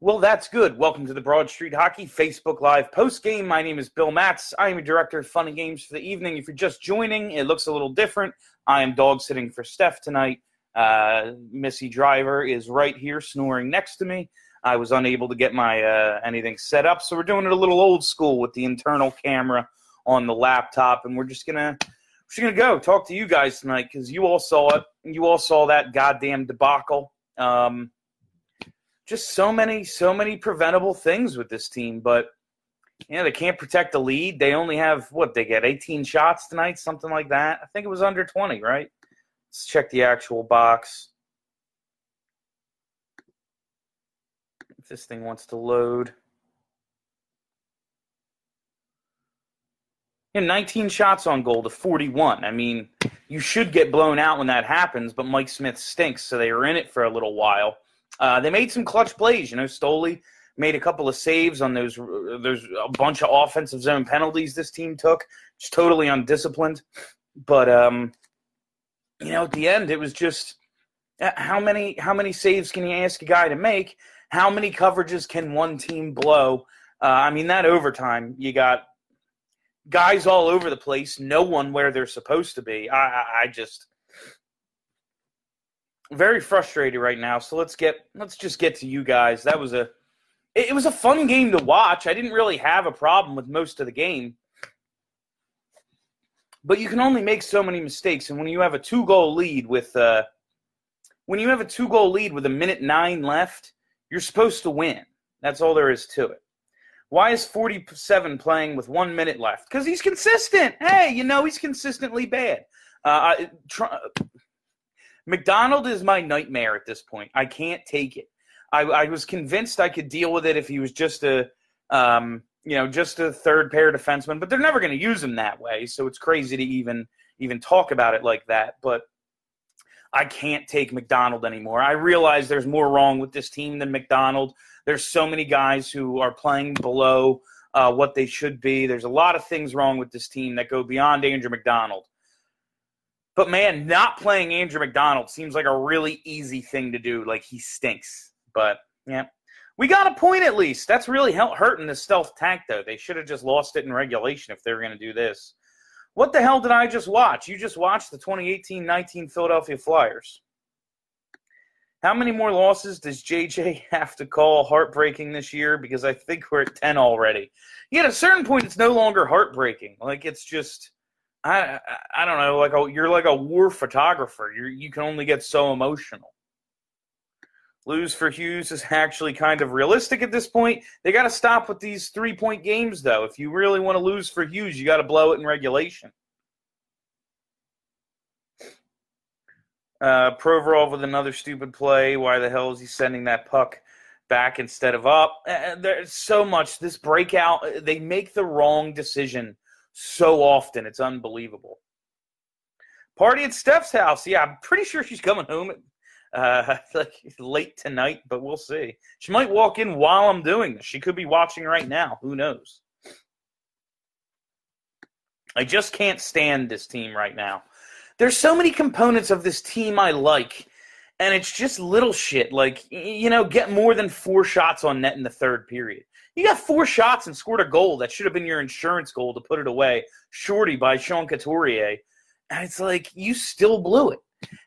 Well, that's good. Welcome to the Broad Street Hockey Facebook Live post game. My name is Bill Matz. I am a director of fun and games for the evening. If you're just joining, it looks a little different. I am dog sitting for Steph tonight. Uh, Missy Driver is right here snoring next to me. I was unable to get my uh, anything set up, so we're doing it a little old school with the internal camera on the laptop, and we're just gonna we're just gonna go talk to you guys tonight because you all saw it. You all saw that goddamn debacle. Um, just so many, so many preventable things with this team. But you know, they can't protect the lead. They only have what they get 18 shots tonight, something like that. I think it was under 20, right? Let's check the actual box. If this thing wants to load. Yeah, 19 shots on goal to 41. I mean, you should get blown out when that happens, but Mike Smith stinks, so they were in it for a little while. Uh, they made some clutch plays. You know, Stoley made a couple of saves on those. There's a bunch of offensive zone penalties this team took. Just totally undisciplined. But um, you know, at the end, it was just uh, how many how many saves can you ask a guy to make? How many coverages can one team blow? Uh, I mean, that overtime, you got guys all over the place, no one where they're supposed to be. I, I, I just very frustrated right now. So let's get let's just get to you guys. That was a it, was a fun game to watch. I didn't really have a problem with most of the game. But you can only make so many mistakes and when you have a two goal lead with uh when you have a two goal lead with a minute 9 left, you're supposed to win. That's all there is to it. Why is 47 playing with 1 minute left? Cuz he's consistent. Hey, you know he's consistently bad. Uh, try, McDonald is my nightmare at this point. I can't take it. I, I was convinced I could deal with it if he was just a, um, you know, just a third pair defenseman, but they're never going to use him that way. So it's crazy to even even talk about it like that. But I can't take McDonald anymore. I realize there's more wrong with this team than McDonald. There's so many guys who are playing below uh, what they should be. There's a lot of things wrong with this team that go beyond Andrew McDonald. But man, not playing Andrew McDonald seems like a really easy thing to do. Like he stinks. But yeah, we got a point at least. That's really hurting the stealth tank, though. They should have just lost it in regulation if they were going to do this. What the hell did I just watch? You just watched the 2018 19 Philadelphia Flyers. How many more losses does JJ have to call heartbreaking this year? Because I think we're at 10 already. Yet at a certain point, it's no longer heartbreaking. Like, it's just I I don't know, like a, you're like a war photographer. You you can only get so emotional. Lose for Hughes is actually kind of realistic at this point. They got to stop with these three point games, though. If you really want to lose for Hughes, you got to blow it in regulation. Uh, Provorov with another stupid play. Why the hell is he sending that puck back instead of up? Uh, there's so much. This breakout, they make the wrong decision so often. It's unbelievable. Party at Steph's house. Yeah, I'm pretty sure she's coming home at, uh, like late tonight, but we'll see. She might walk in while I'm doing this. She could be watching right now. Who knows? I just can't stand this team right now. There's so many components of this team I like, and it's just little shit like you know, get more than four shots on net in the third period. You got four shots and scored a goal that should have been your insurance goal to put it away. Shorty by Sean Couturier. And it's like, you still blew it.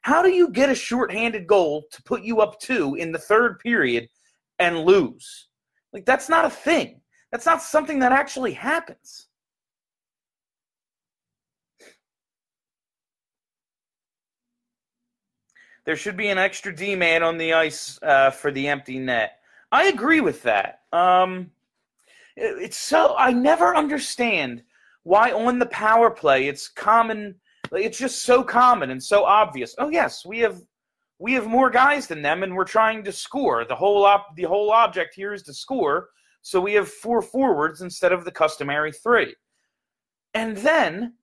How do you get a shorthanded goal to put you up two in the third period and lose? Like, that's not a thing. That's not something that actually happens. There should be an extra D man on the ice uh, for the empty net. I agree with that. Um, it's so I never understand why on the power play it's common. It's just so common and so obvious. Oh yes, we have we have more guys than them, and we're trying to score. The whole op, the whole object here is to score. So we have four forwards instead of the customary three. And then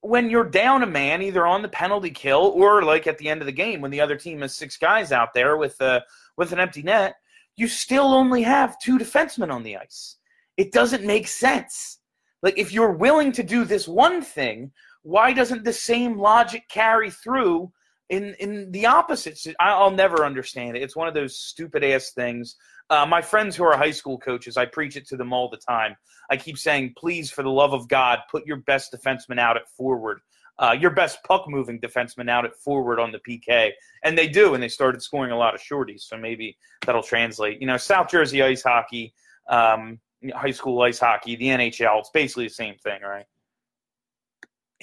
when you're down a man, either on the penalty kill or like at the end of the game when the other team has six guys out there with a with an empty net, you still only have two defensemen on the ice. It doesn't make sense. Like if you're willing to do this one thing, why doesn't the same logic carry through in in the opposites? I'll never understand it. It's one of those stupid ass things. Uh, my friends who are high school coaches, I preach it to them all the time. I keep saying, please, for the love of God, put your best defenseman out at forward. Uh, your best puck moving defenseman out at forward on the PK. And they do, and they started scoring a lot of shorties. So maybe that'll translate. You know, South Jersey ice hockey, um, high school ice hockey, the NHL, it's basically the same thing, right?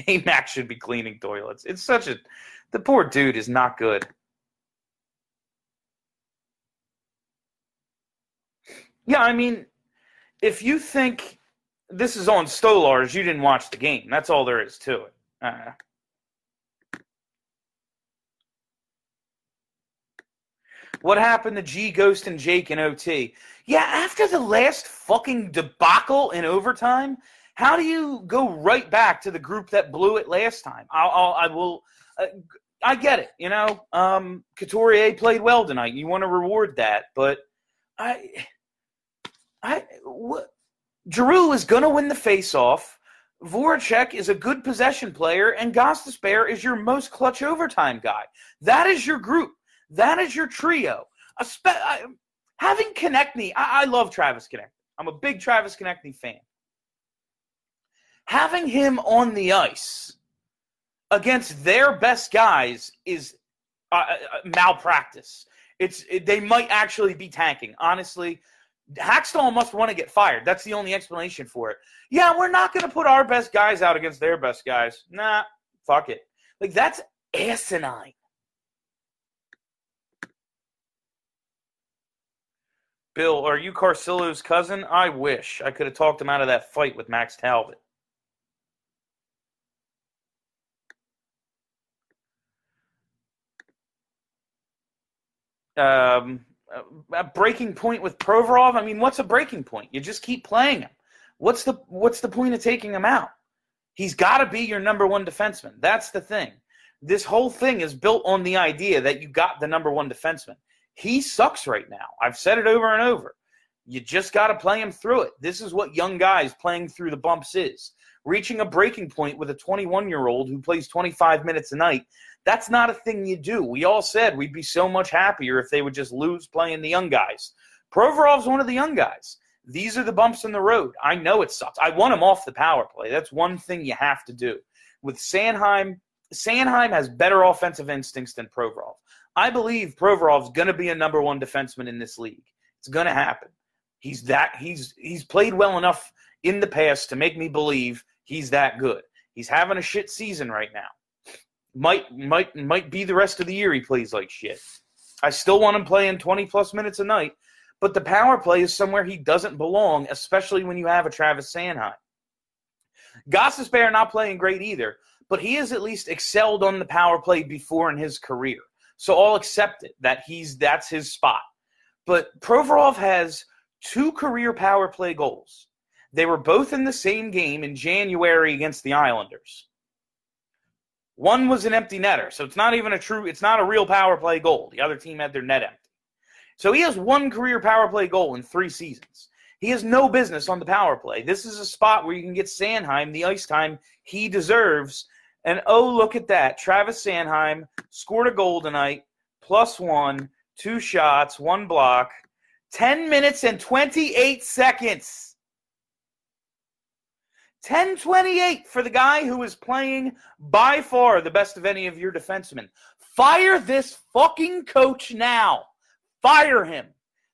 Max should be cleaning toilets. It's such a. The poor dude is not good. Yeah, I mean, if you think this is on Stolarz, you didn't watch the game. That's all there is to it. Uh, what happened to G Ghost and Jake in OT? Yeah, after the last fucking debacle in overtime, how do you go right back to the group that blew it last time? I'll, I'll I will. Uh, I get it. You know, um, Couturier played well tonight. You want to reward that, but I, I, what, Giroux is going to win the face-off. Voracek is a good possession player, and Gostisbehere is your most clutch overtime guy. That is your group. That is your trio. Spe- I, having Konecny, I, I love Travis Konecny. I'm a big Travis Konecny fan. Having him on the ice against their best guys is uh, uh, uh malpractice. It's it, they might actually be tanking. Honestly, Hakstol must want to get fired. That's the only explanation for it. Yeah, we're not going to put our best guys out against their best guys. Nah, fuck it. Like that's asinine. Bill, are you Carcillo's cousin? I wish I could have talked him out of that fight with Max Talbot. Um, a breaking point with Provorov. I mean, what's a breaking point? You just keep playing him. What's the what's the point of taking him out? He's got to be your number one defenseman. That's the thing. This whole thing is built on the idea that you got the number one defenseman. He sucks right now. I've said it over and over. You just got to play him through it. This is what young guys playing through the bumps is. Reaching a breaking point with a 21 year old who plays 25 minutes a night that's not a thing you do. We all said we'd be so much happier if they would just lose playing the young guys. Provorov's one of the young guys. These are the bumps in the road. I know it sucks. I want him off the power play. That's one thing you have to do. With Sanheim, Sanheim has better offensive instincts than Provorov. I believe Provorov's going to be a number one defenseman in this league. It's going to happen. He's that he's he's played well enough in the past to make me believe he's that good. He's having a shit season right now might might might be the rest of the year he plays like shit. I still want him playing 20 plus minutes a night, but the power play is somewhere he doesn't belong, especially when you have a Travis Sanheim. Gostisbehere not playing great either, but he has at least excelled on the power play before in his career. So I'll accept it that he's that's his spot. But Provorov has two career power play goals. They were both in the same game in January against the Islanders. One was an empty netter, so it's not even a true, it's not a real power play goal. The other team had their net empty. So he has one career power play goal in three seasons. He has no business on the power play. This is a spot where you can get Sanheim the ice time he deserves. And oh, look at that. Travis Sanheim scored a goal tonight, plus one, two shots, one block, 10 minutes and 28 seconds. 1028 for the guy who is playing by far the best of any of your defensemen. Fire this fucking coach now. Fire him.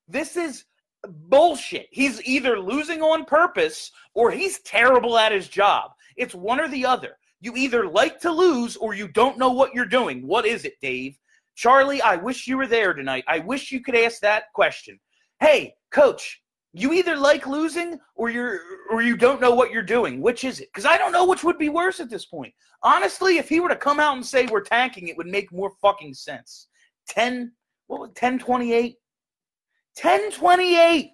This is bullshit. He's either losing on purpose or he's terrible at his job. It's one or the other. You either like to lose or you don't know what you're doing. What is it, Dave? Charlie, I wish you were there tonight. I wish you could ask that question. Hey, coach, you either like losing or you're or you don't know what you're doing. Which is it? Because I don't know which would be worse at this point. Honestly, if he were to come out and say we're tanking, it would make more fucking sense. 10 what was 1028? 1028.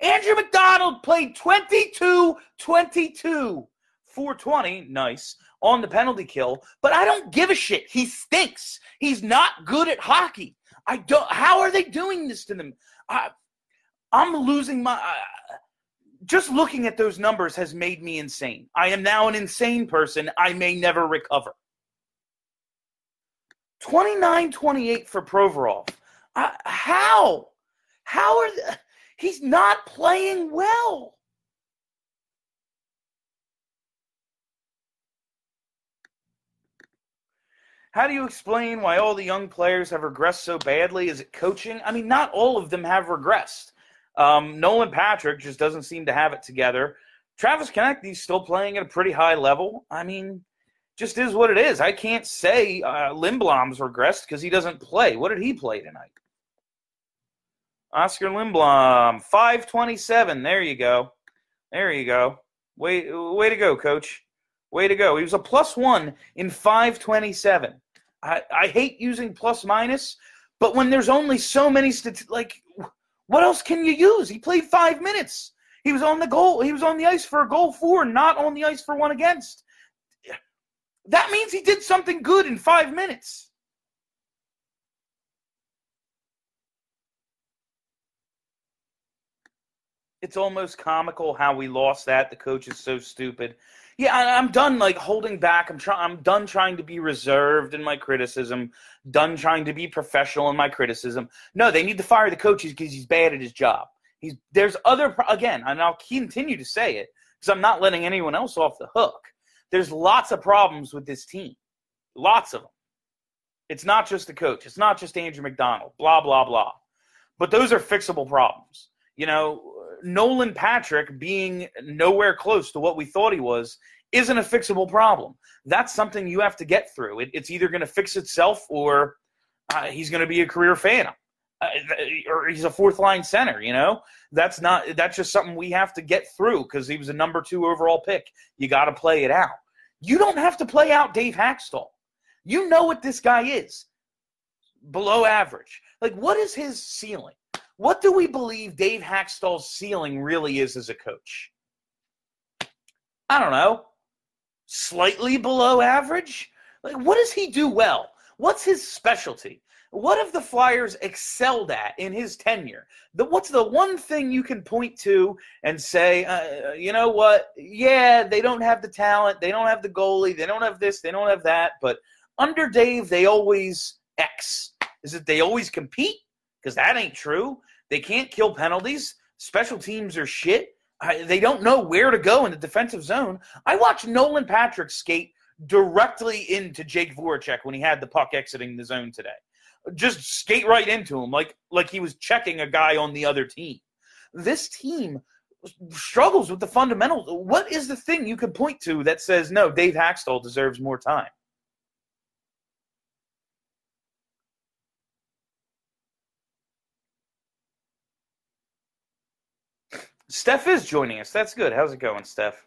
Andrew McDonald played 22 22 420, nice, on the penalty kill, but I don't give a shit. He stinks. He's not good at hockey. I don't. How are they doing this to them? I, I'm losing my. Uh, just looking at those numbers has made me insane. I am now an insane person. I may never recover. 29 28 for Provorov. Uh, how? How are they, he's not playing well? How do you explain why all the young players have regressed so badly? Is it coaching? I mean, not all of them have regressed. Um, Nolan Patrick just doesn't seem to have it together. Travis Konecny's still playing at a pretty high level. I mean, just is what it is. I can't say uh, Lindblom's regressed because he doesn't play. What did he play tonight? Oskar Lindblom, 527. There you go. There you go. Way, way to go, coach. Way to go. He was a plus one in 527. I, hate using plus minus, but when there's only so many stat- like what else can you use? He played five minutes. He was on the goal. He was on the ice for a goal for, not on the ice for one against. That means he did something good in five minutes. It's almost comical how we lost that. The coach is so stupid yeah, I, am done like holding back. I'm trying. I'm done trying to be reserved in my criticism. Done trying to be professional in my criticism. No, they need to fire the coach because he's bad at his job. He's there's other again, and I'll continue to say it because I'm not letting anyone else off the hook. There's lots of problems with this team, lots of them. It's not just the coach. It's not just Andrew McDonald. Blah blah blah. But those are fixable problems. You know, Nolan Patrick being nowhere close to what we thought he was isn't a fixable problem. That's something you have to get through. It, it's either going to fix itself or uh, he's going to be a career phantom. Uh, or he's a fourth line center, you know? That's not that's just something we have to get through because he was a number 2 overall pick. You got to play it out. You don't have to play out Dave Hakstol. You know what this guy is. Below average. Like what is his ceiling? What do we believe Dave Hakstol's ceiling really is as a coach? I don't know. Slightly below average? Like, what does he do well? What's his specialty? What have the Flyers excelled at in his tenure? The, what's the one thing you can point to and say, uh, you know what? Yeah, they don't have the talent, they don't have the goalie, they don't have this, they don't have that, but under Dave, they always X. Is it they always compete? Because that ain't true. They can't kill penalties. Special teams are shit. I, they don't know where to go in the defensive zone. I watched Nolan Patrick skate directly into Jake Voracek when he had the puck exiting the zone today. Just skate right into him like like he was checking a guy on the other team. This team struggles with the fundamentals. What is the thing you can point to that says no, Dave Hakstol deserves more time? Steph is joining us. That's good. How's it going, Steph?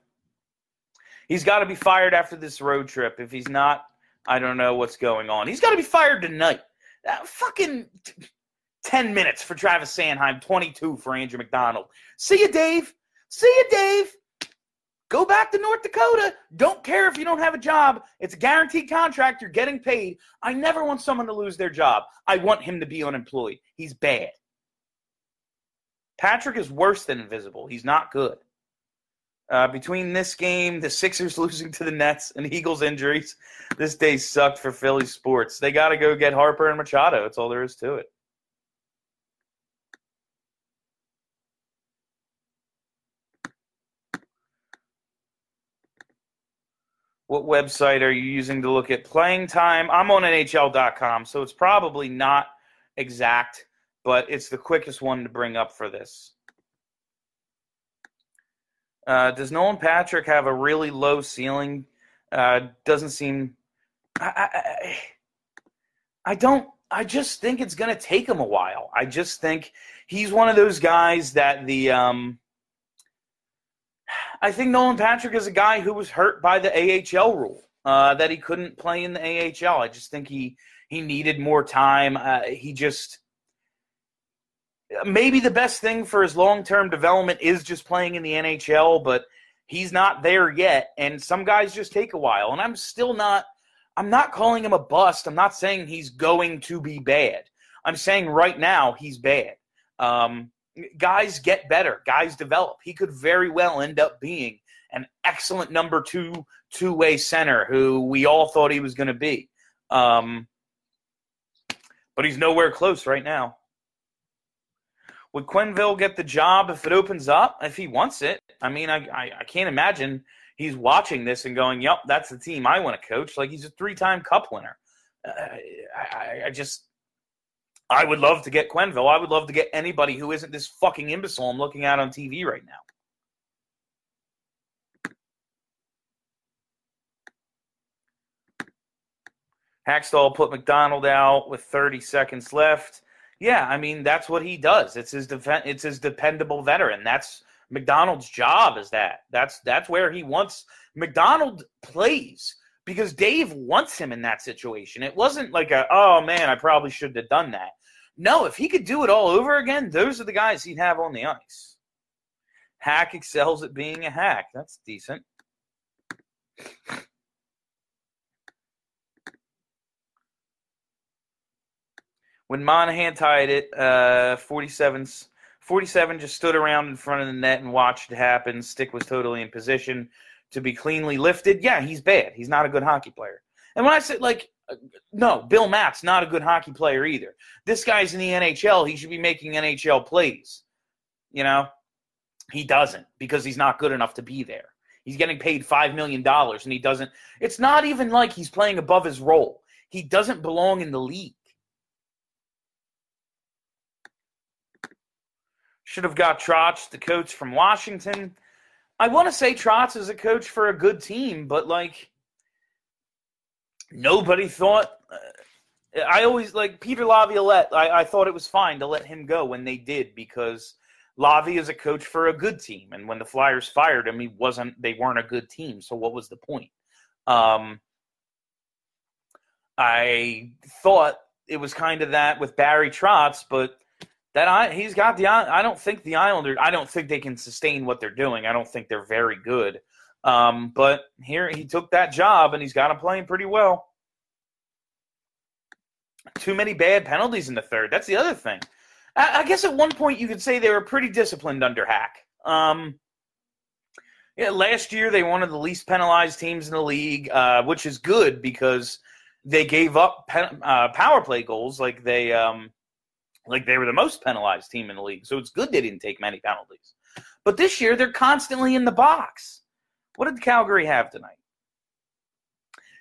He's got to be fired after this road trip. If he's not, I don't know what's going on. He's got to be fired tonight. Uh, fucking 10 minutes for Travis Sanheim, 22 for Andrew McDonald. See you, Dave. See you, Dave. Go back to North Dakota. Don't care if you don't have a job. It's a guaranteed contract. You're getting paid. I never want someone to lose their job. I want him to be unemployed. He's bad. Patrick is worse than invisible. He's not good. Uh, between this game, the Sixers losing to the Nets, and Eagles injuries, this day sucked for Philly sports. They got to go get Harper and Machado. That's all there is to it. What website are you using to look at playing time? I'm on NHL.com, so it's probably not exact but it's the quickest one to bring up for this. Uh, does Nolan Patrick have a really low ceiling? Uh, doesn't seem. I, I, I don't. I just think it's going to take him a while. I just think he's one of those guys that the. Um, I think Nolan Patrick is a guy who was hurt by the AHL rule uh, that he couldn't play in the AHL. I just think he he needed more time. Uh, he just maybe the best thing for his long term development is just playing in the NHL, but he's not there yet. And some guys just take a while. And I'm still not. I'm not calling him a bust. I'm not saying he's going to be bad. I'm saying right now he's bad. Um, guys get better. Guys develop. He could very well end up being an excellent number two two way center who we all thought he was going to be. Um, but he's nowhere close right now. Would Quenneville get the job if it opens up? If he wants it, I mean, I, I, I can't imagine he's watching this and going, "Yep, that's the team I want to coach." Like he's a three-time Cup winner. Uh, I, I just, I would love to get Quenneville. I would love to get anybody who isn't this fucking imbecile I'm looking at on TV right now. Hakstol put McDonald out with 30 seconds left. Yeah, I mean that's what he does. It's his def- it's his dependable veteran. That's McDonald's job is that. That's that's where he wants McDonald plays because Dave wants him in that situation. It wasn't like a oh man, I probably shouldn't have done that. No, if he could do it all over again, those are the guys he'd have on the ice. Hack excels at being a hack. That's decent. When Monahan tied it, uh, 47's 47 just stood around in front of the net and watched it happen. Stick was totally in position to be cleanly lifted. Yeah, he's bad. He's not a good hockey player. And when I said like, uh, no, Bill Matt's not a good hockey player either. This guy's in the NHL. He should be making NHL plays. You know, he doesn't because he's not good enough to be there. He's getting paid five million dollars, and he doesn't. It's not even like he's playing above his role. He doesn't belong in the league. Should have got Trotz, the coach from Washington. I want to say Trotz is a coach for a good team, but like nobody thought. Uh, I always like Peter Laviolette. I, I thought it was fine to let him go when they did because Lavi is a coach for a good team, and when the Flyers fired him, he wasn't. They weren't a good team. So what was the point? Um, I thought it was kind of that with Barry Trotz, but that I he's got the I don't think the Islanders I don't think they can sustain what they're doing. I don't think they're very good. Um, but here he took that job and he's got him playing pretty well. Too many bad penalties in the third. That's the other thing. I, I guess at one point you could say they were pretty disciplined under Hack. Um, yeah, last year they one of the least penalized teams in the league, uh, which is good because they gave up pen, uh, power play goals. Like they um, like they were the most penalized team in the league. So it's good they didn't take many penalties. But this year they're constantly in the box. What did Calgary have tonight?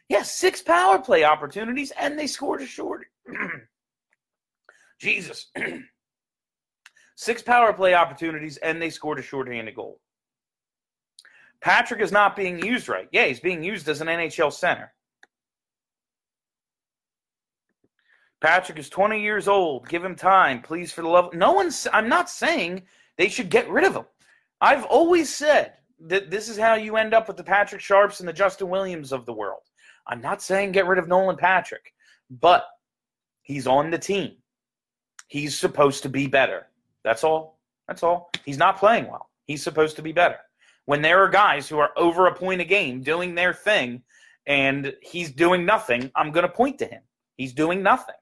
Yes, yeah, six power play opportunities, and they scored a short. Jesus. six power play opportunities, and they scored a shorthanded goal. Patrick is not being used right. Yeah, he's being used as an NHL center. Patrick is 20 years old. Give him time, please, for the love. No one's. I'm not saying they should get rid of him. I've always said that this is how you end up with the Patrick Sharps and the Justin Williams of the world. I'm not saying get rid of Nolan Patrick, but he's on the team. He's supposed to be better. That's all. That's all. He's not playing well. He's supposed to be better. When there are guys who are over a point a game doing their thing and he's doing nothing, I'm going to point to him. He's doing nothing.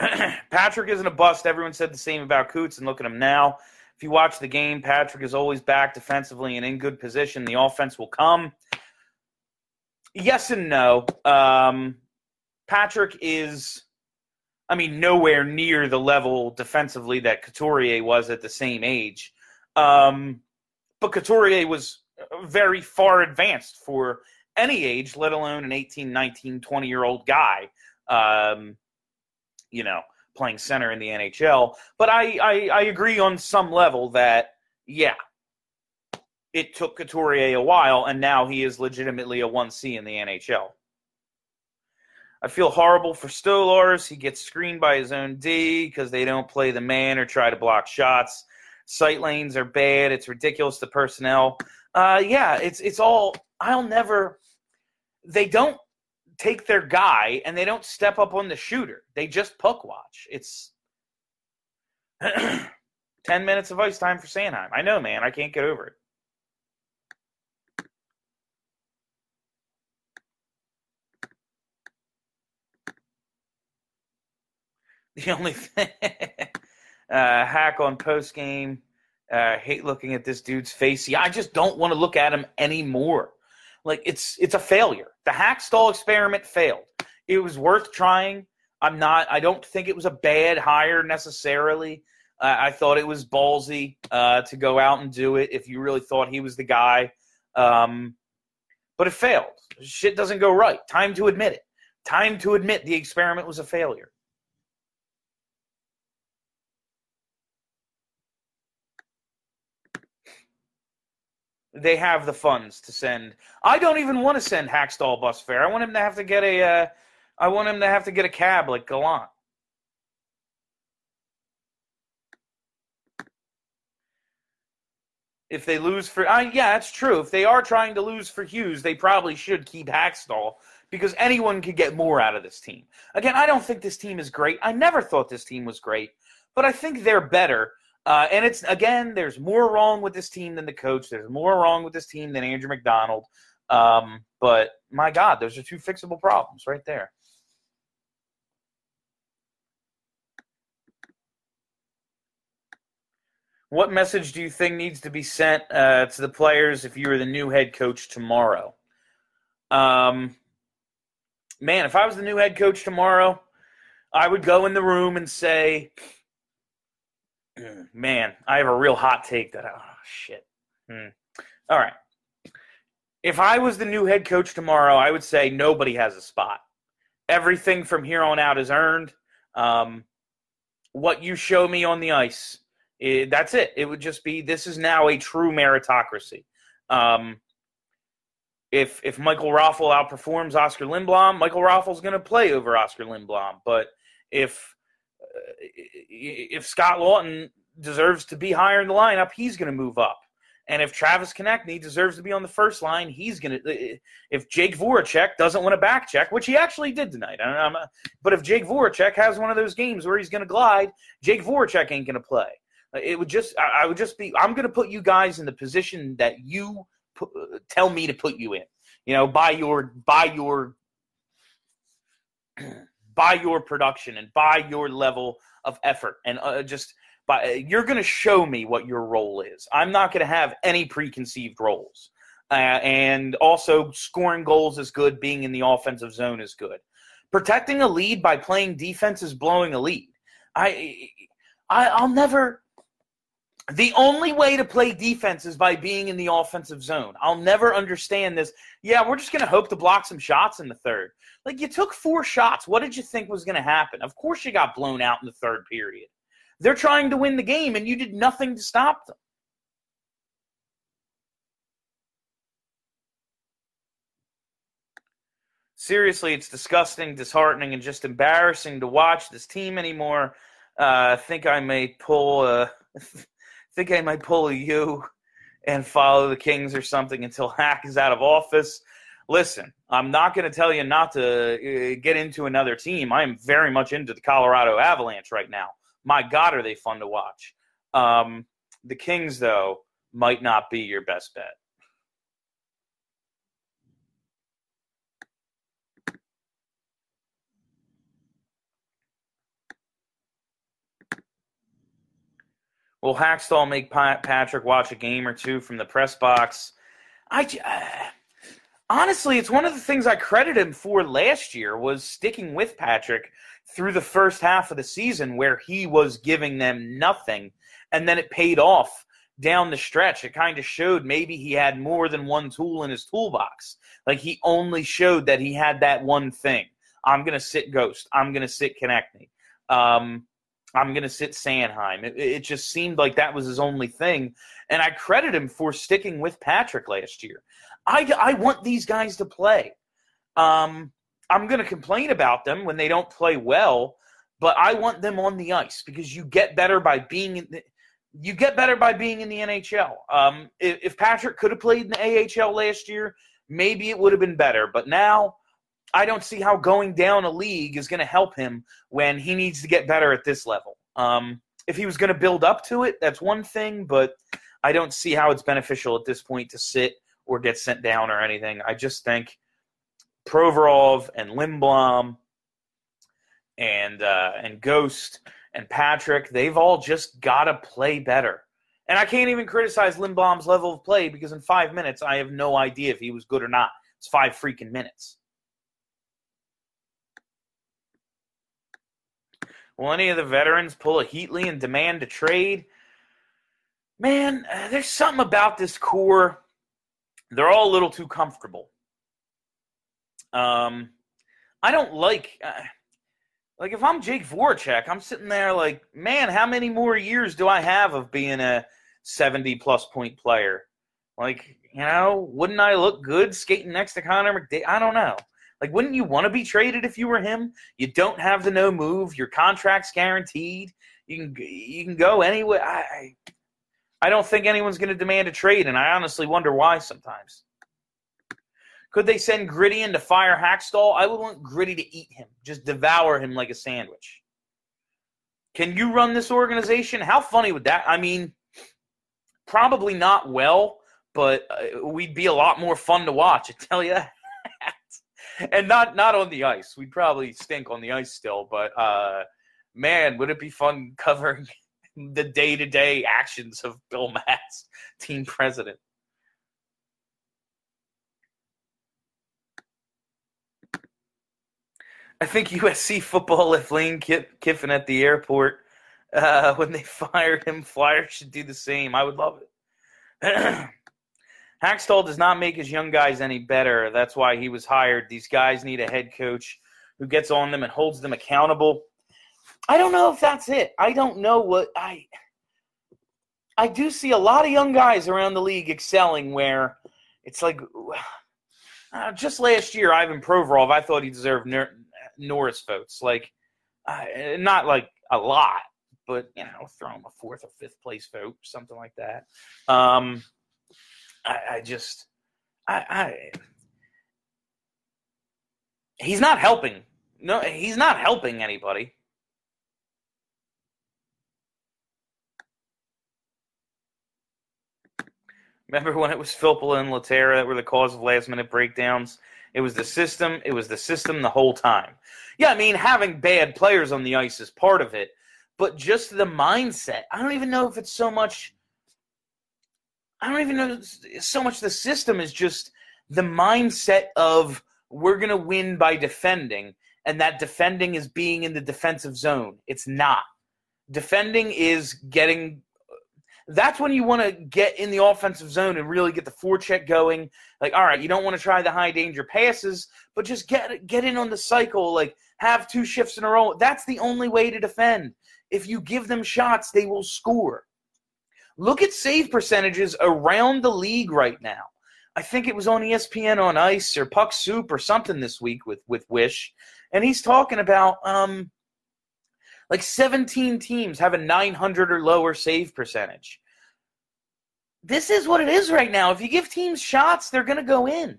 Patrick isn't a bust. Everyone said the same about Coots, and look at him now. If you watch the game, Patrick is always back defensively and in good position. The offense will come. Yes and no. Um, Patrick is, I mean, nowhere near the level defensively that Couturier was at the same age. Um, but Couturier was very far advanced for any age, let alone an 18, 19, 20 year old guy. Um, you know, playing center in the NHL. But I, I, I agree on some level that, yeah, it took Couturier a while, and now he is legitimately a 1C in the NHL. I feel horrible for Stolarz. He gets screened by his own D because they don't play the man or try to block shots. Sight lanes are bad. It's ridiculous. The personnel. Uh, yeah, it's it's all. I'll never. They don't take their guy and they don't step up on the shooter. They just puck watch. It's 10 minutes of ice time for Sanheim. I know, man. I can't get over it. The only thing, uh, hack on post game. Uh, hate looking at this dude's face. Yeah, I just don't want to look at him anymore. Like it's it's a failure. The Hakstol experiment failed. It was worth trying. I'm not. I don't think it was a bad hire necessarily. Uh, I thought it was ballsy uh, to go out and do it if you really thought he was the guy. Um, but it failed. Shit doesn't go right. Time to admit it. Time to admit the experiment was a failure. They have the funds to send. I don't even want to send Hakstol bus fare. I want him to have to get a. Uh, I want him to have to get a cab like Gallant. If they lose for, uh, yeah, that's true. If they are trying to lose for Hughes, they probably should keep Hakstol because anyone could get more out of this team. Again, I don't think this team is great. I never thought this team was great, but I think they're better uh, and it's again, there's more wrong with this team than the coach. There's more wrong with this team than Andrew McDonald. Um, but my God, those are two fixable problems right there. What message do you think needs to be sent uh, to the players if you were the new head coach tomorrow? Um, man, if I was the new head coach tomorrow, I would go in the room and say, Man, I have a real hot take that. Oh shit. Hmm. All right. If I was the new head coach tomorrow, I would say nobody has a spot. Everything from here on out is earned. Um, what you show me on the ice, it, that's it. It would just be this is now a true meritocracy. Um, if if Michael Raffl outperforms Oskar Lindblom, Michael Raffl's going to play over Oskar Lindblom. But if Uh, if Scott Laughton deserves to be higher in the lineup, he's going to move up. And if Travis Konecny deserves to be on the first line, he's going to. Uh, if Jake Voracek doesn't want a back check, which he actually did tonight, but if Jake Voracek has one of those games where he's going to glide, Jake Voracek ain't going to play. Uh, it would just, I would just be, I'm going to put you guys in the position that you put, tell me to put you in. You know, by your, by your by your production and by your level of effort and uh, just by you're going to show me what your role is. I'm not going to have any preconceived roles. Uh, and also scoring goals is good, being in the offensive zone is good. Protecting a lead by playing defense is blowing a lead. I, I I'll never the only way to play defense is by being in the offensive zone. I'll never understand this. Yeah, we're just going to hope to block some shots in the third. Like, you took four shots. What did you think was going to happen? Of course, you got blown out in the third period. They're trying to win the game, and you did nothing to stop them. Seriously, it's disgusting, disheartening, and just embarrassing to watch this team anymore. Uh, I think I may pull. a think I might pull a you and follow the Kings or something until Hack is out of office. Listen, I'm not going to tell you not to uh, get into another team. I am very much into the Colorado Avalanche right now. My God, are they fun to watch? Um, the Kings, though, might not be your best bet. Will Hakstol make Patrick watch a game or two from the press box? I uh, honestly, it's one of the things I credit him for last year was sticking with Patrick through the first half of the season, where he was giving them nothing, and then it paid off down the stretch. It kind of showed maybe he had more than one tool in his toolbox. Like he only showed that he had that one thing. I'm gonna sit Ghost. I'm gonna sit Konecny. Um, I'm going to sit Sanheim. It, it, just seemed like that was his only thing. And I credit him for sticking with Patrick last year. I, I want these guys to play. Um, I'm going to complain about them when they don't play well, but I want them on the ice because you get better by being in the, you get better by being in the NHL. Um, if, if Patrick could have played in the AHL last year, maybe it would have been better. But now I don't see how going down a league is going to help him when he needs to get better at this level. Um, if he was going to build up to it, that's one thing, but I don't see how it's beneficial at this point to sit or get sent down or anything. I just think Provorov and Lindblom and uh, and Ghost and Patrick, they've all just got to play better. And I can't even criticize Lindblom's level of play because in five minutes, I have no idea if he was good or not. It's five freaking minutes. Will any of the veterans pull a Heatley and demand a trade? Man, uh, there's something about this core. They're all a little too comfortable. Um, I don't like. Uh, like if I'm Jake Voracek, I'm sitting there like, man, how many more years do I have of being a 70 plus point player? Like, you know, wouldn't I look good skating next to Connor McDavid? I don't know. Like, wouldn't you want to be traded if you were him? You don't have the no move. Your contract's guaranteed. You can you can go anywhere. I I don't think anyone's going to demand a trade, and I honestly wonder why sometimes. Could they send Gritty in to fire Hakstol? I would want Gritty to eat him, just devour him like a sandwich. Can you run this organization? How funny would that? I mean, probably not well, but uh, we'd be a lot more fun to watch. I tell you that. And not not on the ice. We'd probably stink on the ice still, but uh, man, would it be fun covering the day to day actions of Bill Matz, team president? I think USC football left Lane Kiffin at the airport uh, when they fired him. Flyers should do the same. I would love it. Hakstol does not make his young guys any better. That's why he was hired. These guys need a head coach who gets on them and holds them accountable. I don't know if that's it. I don't know what I. I do see a lot of young guys around the league excelling where it's like uh, just last year, Ivan Provorov, I thought he deserved Nor- Norris votes. Like, uh, not like a lot, but you know, throw him a fourth or fifth place vote, something like that. Um, I, I just, I, I, he's not helping. No, he's not helping anybody. Remember when it was Filppula and Lehtera that were the cause of last minute breakdowns? It was the system. It was the system the whole time. Yeah, I mean, having bad players on the ice is part of it, but just the mindset. I don't even know if it's so much I don't even know so much the system is just the mindset of we're going to win by defending and that defending is being in the defensive zone. It's not. Defending is getting that's when you want to get in the offensive zone and really get the forecheck going. Like, all right, you don't want to try the high danger passes, but just get get in on the cycle. Like, have two shifts in a row. That's the only way to defend. If you give them shots, they will score. Look at save percentages around the league right now. I think it was on ESPN on Ice or Puck Soup or something this week with with Wish, and he's talking about um like 17 teams have a 900 or lower save percentage. This is what it is right now. If you give teams shots, they're going to go in.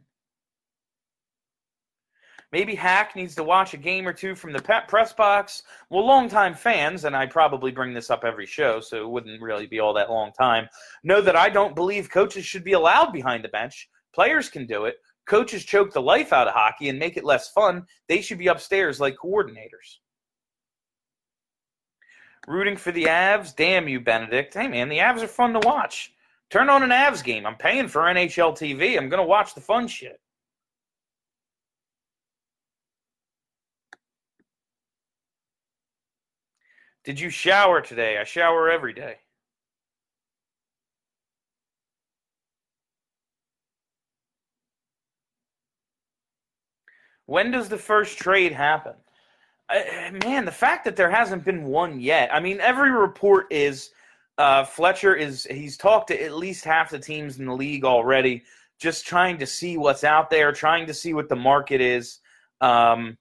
Maybe Hack needs to watch a game or two from the press box. Well, longtime fans, and I probably bring this up every show, so it wouldn't really be all that long time, know that I don't believe coaches should be allowed behind the bench. Players can do it. Coaches choke the life out of hockey and make it less fun. They should be upstairs like coordinators. Rooting for the Avs? Damn you, Benedict. Hey, man, the Avs are fun to watch. Turn on an Avs game. I'm paying for NHL TV. I'm going to watch the fun shit. Did you shower today? I shower every day. When does the first trade happen? Uh, man, the fact that there hasn't been one yet. I mean, every report is uh, Fletcher is he's talked to at least half the teams in the league already, just trying to see what's out there, trying to see what the market is. Um,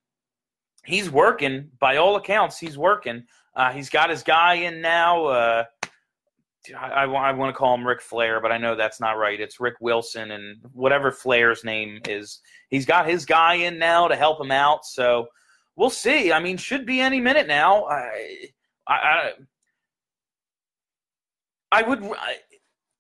he's working by all accounts. He's working. Uh, he's got his guy in now. Uh, I, I want to call him Ric Flair, but I know that's not right. It's Rick Wilson and whatever Flahr's name is. He's got his guy in now to help him out. So we'll see. I mean, should be any minute now. I, I, I would,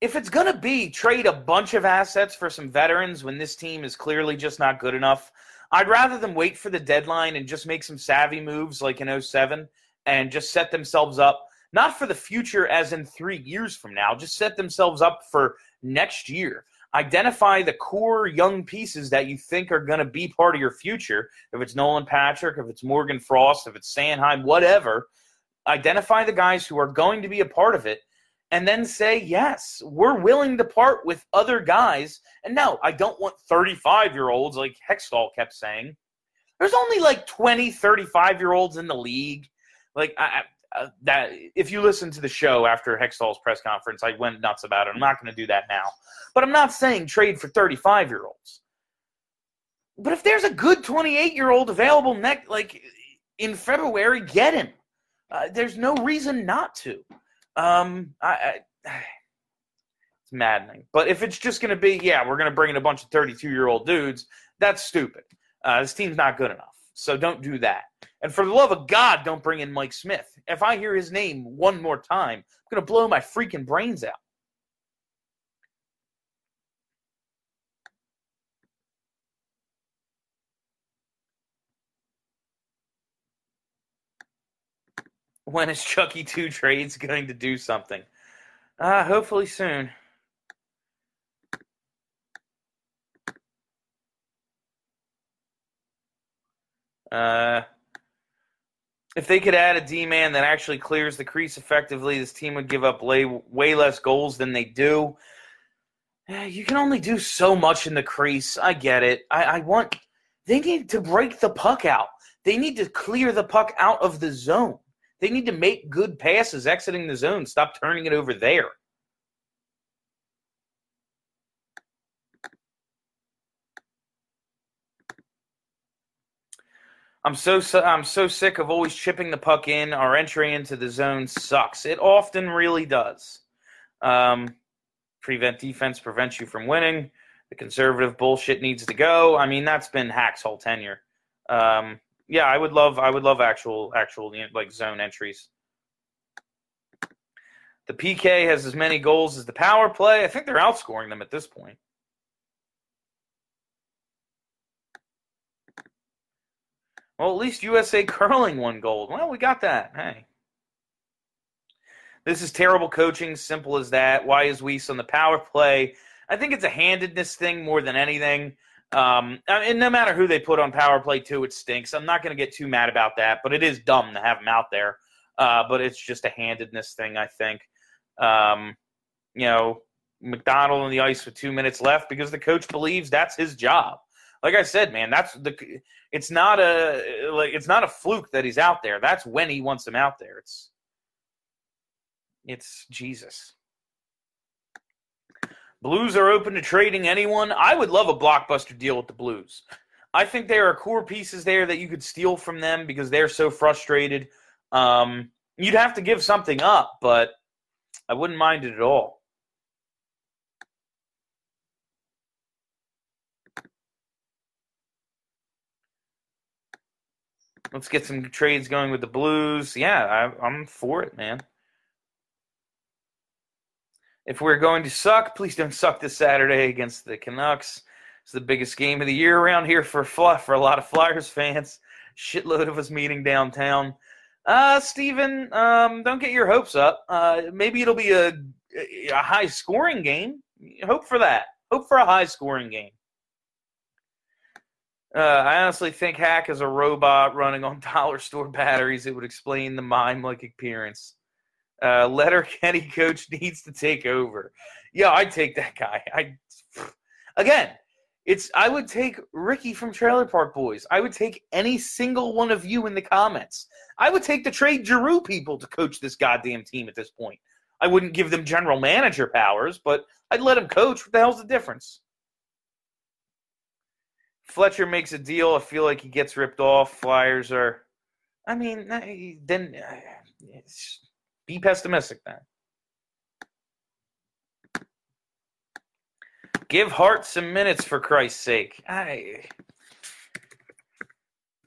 if it's going to be trade a bunch of assets for some veterans when this team is clearly just not good enough, I'd rather them wait for the deadline and just make some savvy moves like in 07 and just set themselves up not for the future as in three years from now, just set themselves up for next year. Identify the core young pieces that you think are going to be part of your future. If it's Nolan Patrick, if it's Morgan Frost, if it's Sanheim, whatever, identify the guys who are going to be a part of it and then say, yes, we're willing to part with other guys. And no, I don't want 35 year olds like Hextall kept saying. There's only like 20, 35 year olds in the league. Like, I, uh, that if you listen to the show after Hextall's press conference, I went nuts about it. I'm not going to do that now. But I'm not saying trade for 35 year olds. But if there's a good 28 year old available next, like in February, get him. Uh, there's no reason not to. Um, I, I, it's maddening. But if it's just going to be, yeah, we're going to bring in a bunch of 32 year old dudes, that's stupid. Uh, this team's not good enough. So don't do that. And for the love of God, don't bring in Mike Smith. If I hear his name one more time, I'm going to blow my freaking brains out. When is Chucky 2 Trades going to do something? Uh, hopefully soon. Uh, if they could add a D man that actually clears the crease effectively, this team would give up way, way less goals than they do. You can only do so much in the crease. I get it. I, I want. They need to break the puck out. They need to clear the puck out of the zone. They need to make good passes exiting the zone. Stop turning it over there. I'm so I'm so sick of always chipping the puck in. Our entry into the zone sucks. It often really does. Um, prevent defense prevents you from winning. The conservative bullshit needs to go. I mean, that's been Hack's whole tenure. Um, yeah, I would love I would love actual actual like zone entries. The PK has as many goals as the power play. I think they're outscoring them at this point. Well, at least USA Curling won gold. Well, we got that. Hey. This is terrible coaching, simple as that. Why is Weise on the power play? I think it's a handedness thing more than anything. Um, and no matter who they put on power play, too, it stinks. I'm not going to get too mad about that, but it is dumb to have him out there. Uh, but it's just a handedness thing, I think. Um, you know, MacDonald on the ice with two minutes left because the coach believes that's his job like I said, man, that's the. It's not a like it's not a fluke that he's out there. That's when he wants him out there. It's it's Jesus. Blues are open to trading anyone. I would love a blockbuster deal with the Blues. I think there are core pieces there that you could steal from them because they're so frustrated. Um, you'd have to give something up, but I wouldn't mind it at all. Let's get some trades going with the Blues. Yeah, I, I'm for it, man. If we're going to suck, please don't suck this Saturday against the Canucks. It's the biggest game of the year around here for Fluff, for a lot of Flyers fans. Shitload of us meeting downtown. Uh, Steven, um, don't get your hopes up. Uh, maybe it'll be a, a high scoring game. Hope for that. Hope for a high scoring game. Uh, I honestly think Hack is a robot running on dollar store batteries. It would explain the mime like appearance. Uh, Letterkenny coach needs to take over. Yeah, I'd take that guy. I again, it's I would take Ricky from Trailer Park Boys. I would take any single one of you in the comments. I would take the trade Giroux people to coach this goddamn team at this point. I wouldn't give them general manager powers, but I'd let them coach. What the hell's the difference? Fletcher makes a deal. I feel like he gets ripped off. Flyers are, I mean, then uh, be pessimistic then. Give Hart some minutes for Christ's sake. I,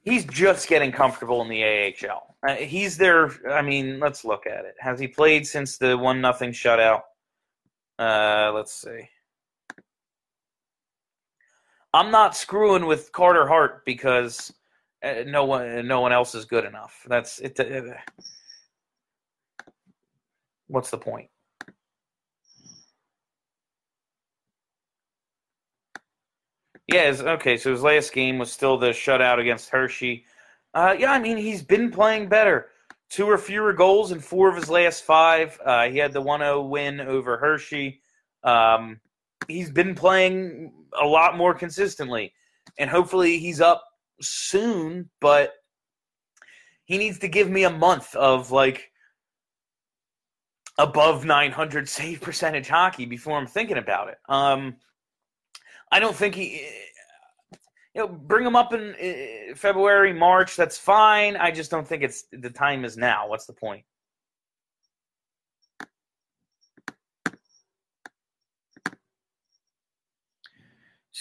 he's just getting comfortable in the AHL. Uh, he's there. I mean, let's look at it. Has he played since the one nothing shutout? Uh, let's see. I'm not screwing with Carter Hart because uh, no one no one else is good enough. That's it. Uh, what's the point? Yeah, his, okay. So his last game was still the shutout against Hershey. Uh, yeah, I mean he's been playing better. Two or fewer goals in four of his last five. Uh, he had the 1-0 win over Hershey. Um, he's been playing a lot more consistently, and hopefully he's up soon. But he needs to give me a month of like above 900 save percentage hockey before I'm thinking about it. Um, I don't think he. You know, bring him up in uh, February, March. That's fine. I just don't think it's the time is now. What's the point?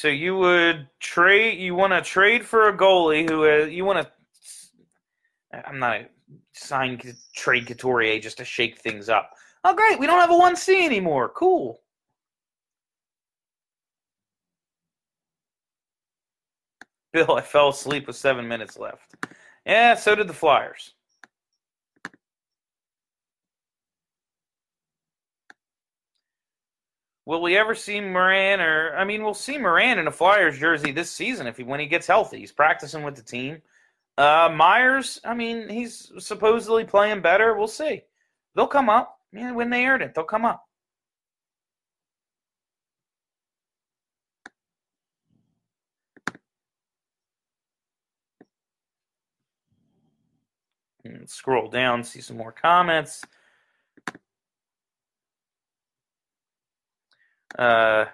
So you would trade? You want to trade for a goalie who uh, you want to? I'm not a sign trade Couturier just to shake things up. Oh, great! We don't have a one C anymore. Cool. Bill, I fell asleep with seven minutes left. Yeah, so did the Flyers. Will we ever see Morin? or I mean we'll see Morin in a Flyers jersey this season if he when he gets healthy. He's practicing with the team. Uh, Myers, I mean, he's supposedly playing better. We'll see. They'll come up. Yeah, when they earn it, they'll come up. And scroll down, see some more comments. Uh,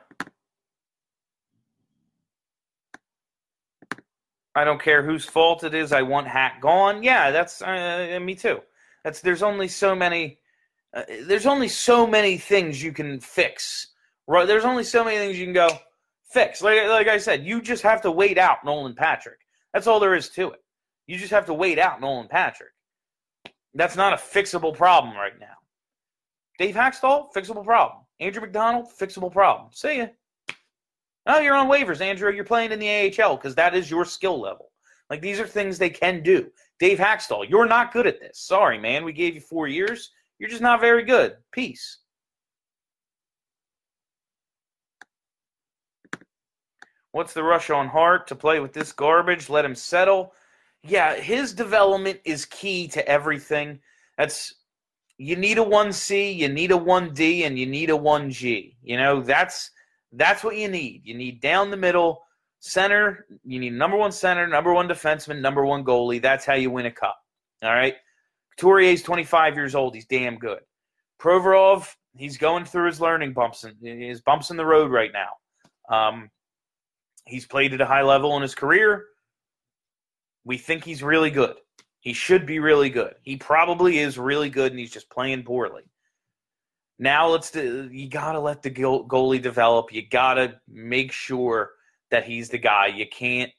I don't care whose fault it is. I want Hack gone. Yeah, that's uh, me too. That's there's only so many. Uh, there's only so many things you can fix. Right? There's only so many things you can go fix. Like like I said, you just have to wait out Nolan Patrick. That's all there is to it. You just have to wait out Nolan Patrick. That's not a fixable problem right now. Dave Hakstol, fixable problem. Andrew MacDonald, fixable problem. See ya. Oh, you're on waivers, Andrew. You're playing in the AHL because that is your skill level. Like these are things they can do. Dave Hakstol, you're not good at this. Sorry, man. We gave you four years. You're just not very good. Peace. What's the rush on Hart to play with this garbage? Let him settle. Yeah, his development is key to everything. That's you need a 1C, you need a 1D, and you need a 1G. You know, that's that's what you need. You need down the middle center. You need number one center, number one defenseman, number one goalie. That's how you win a cup. All right. Couturier's 25 years old. He's damn good. Provorov, he's going through his learning bumps and his bumps in the road right now. Um, he's played at a high level in his career. We think he's really good. He should be really good. He probably is really good, and he's just playing poorly. Now let's do, you gotta let the goalie develop. You gotta make sure that he's the guy. You can't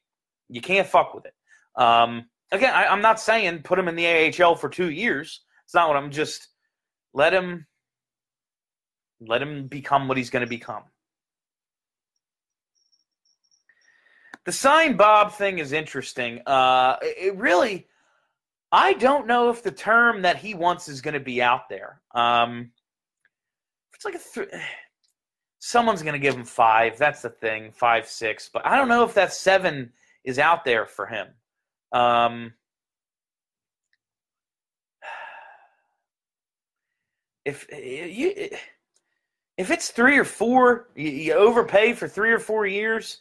you can't fuck with it. Um, again, I, I'm not saying put him in the AHL for two years. It's not what I'm just let him let him become what he's going to become. The sign Bob thing is interesting. Uh, it really I don't know if the term that he wants is going to be out there. Um, it's like a th- someone's going to give him five. That's the thing, five, six. But I don't know if that seven is out there for him. Um, if you if it's three or four, you, overpay for three or four years.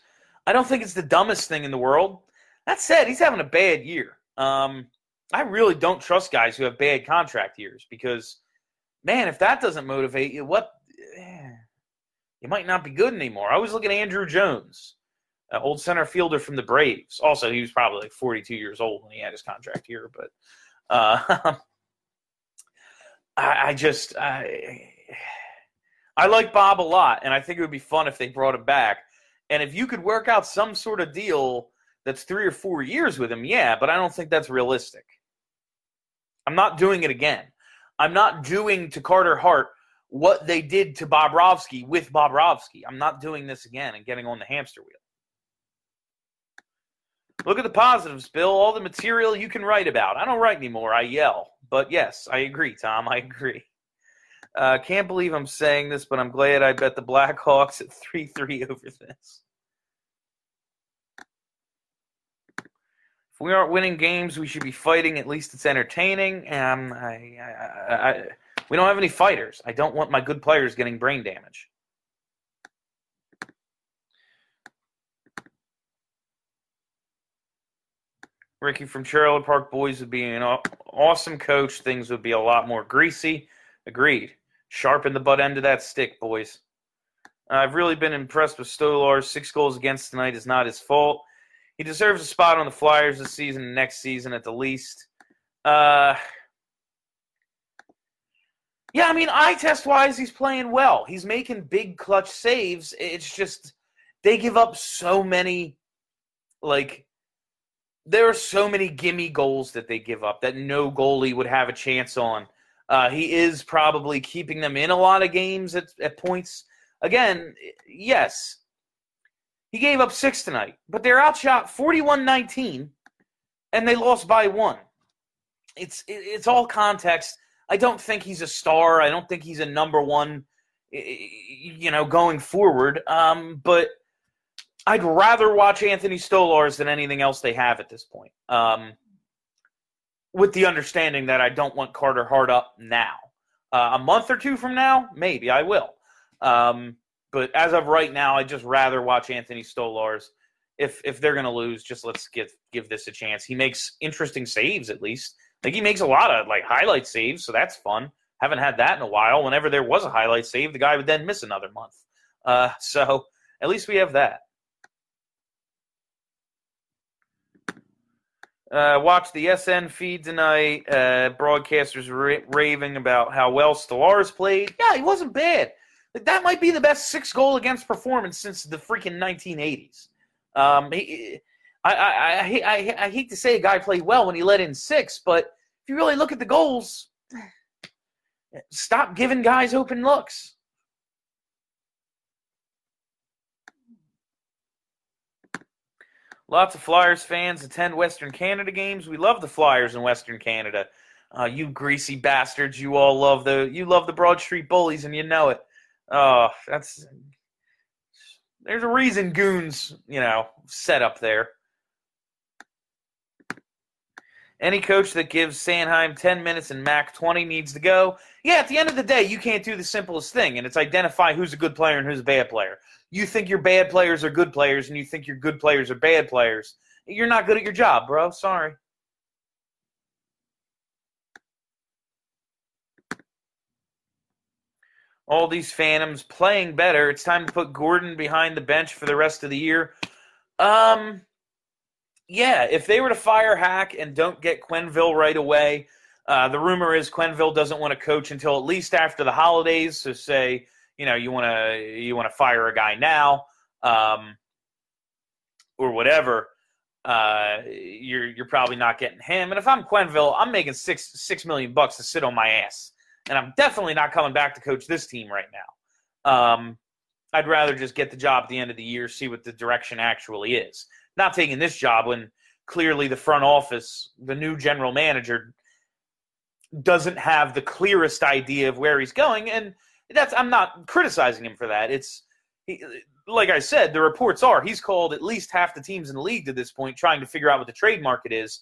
I don't think it's the dumbest thing in the world. That said, he's having a bad year. Um, I really don't trust guys who have bad contract years because, man, if that doesn't motivate you, what? Eh, you might not be good anymore. I was looking at Andruw Jones, old center fielder from the Braves. Also, he was probably like 42 years old when he had his contract year, but uh, I, I, just I, I like Bob a lot, and I think it would be fun if they brought him back. And if you could work out some sort of deal that's three or four years with him, yeah, but I don't think that's realistic. I'm not doing it again. I'm not doing to Carter Hart what they did to Bobrovsky with Bobrovsky. I'm not doing this again and getting on the hamster wheel. Look at the positives, Bill. All the material you can write about. I don't write anymore. I yell. But yes, I agree, Tom. I agree. Uh, can't believe I'm saying this, but I'm glad I bet the Blackhawks at 3 3 over this. We aren't winning games, we should be fighting. At least it's entertaining. Um, I, I, I, we don't have any fighters. I don't want my good players getting brain damage. Ricky from Trailer Park Boys would be an awesome coach. Things would be a lot more greasy. Agreed. Sharpen the butt end of that stick, boys. I've really been impressed with Stolarz. Six goals against tonight is not his fault. He deserves a spot on the Flyers this season and next season at the least. Uh, yeah, I mean, eye test wise, he's playing well. He's making big clutch saves. It's just they give up so many, like, there are so many gimme goals that they give up that no goalie would have a chance on. Uh, he is probably keeping them in a lot of games at, at points. Again, yes, he gave up six tonight, but they're outshot 41 19, and they lost by one. It's, it's all context. I don't think he's a star. I don't think he's a number one, you know, going forward. Um, but I'd rather watch Anthony Stolarz than anything else they have at this point. Um, with the understanding that I don't want Carter Hart up now. Uh, a month or two from now, maybe I will. Um, but as of right now, I'd just rather watch Anthony Stolarz. If if they're gonna lose, just let's give give this a chance. He makes interesting saves at least. Like he makes a lot of like highlight saves, so that's fun. Haven't had that in a while. Whenever there was a highlight save, the guy would then miss another month. Uh, so at least we have that. Uh, watch the SN feed tonight. Uh, broadcasters ra- raving about how well Stolarz played. Yeah, he wasn't bad. That might be the best six goal against performance since the freaking 1980s. Um, he, I, I, I, I, I hate to say a guy played well when he let in six, but if you really look at the goals, stop giving guys open looks. Lots of Flyers fans attend Western Canada games. We love the Flyers in Western Canada. Uh, you greasy bastards! You all love the you love the Broad Street Bullies, and you know it. Oh, that's there's a reason goons, you know, set up there. Any coach that gives Sanheim 10 minutes and Mac 20 needs to go. Yeah, at the end of the day, you can't do the simplest thing, and it's identify who's a good player and who's a bad player you think your bad players are good players and you think your good players are bad players. You're not good at your job, bro. Sorry. All these phantoms playing better. It's time to put Gordon behind the bench for the rest of the year. Um, yeah, if they were to fire Hack and don't get Quenneville right away, uh, the rumor is Quenneville doesn't want to coach until at least after the holidays. So say you know you want to you want to fire a guy now um, or whatever uh, you're you're probably not getting him and if i'm quenneville i'm making six six million bucks to sit on my ass and i'm definitely not coming back to coach this team right now um, i'd rather just get the job at the end of the year see what the direction actually is not taking this job when clearly the front office the new general manager doesn't have the clearest idea of where he's going and that's I'm not criticizing him for that. It's he, like I said, the reports are he's called at least half the teams in the league to this point, trying to figure out what the trade market is.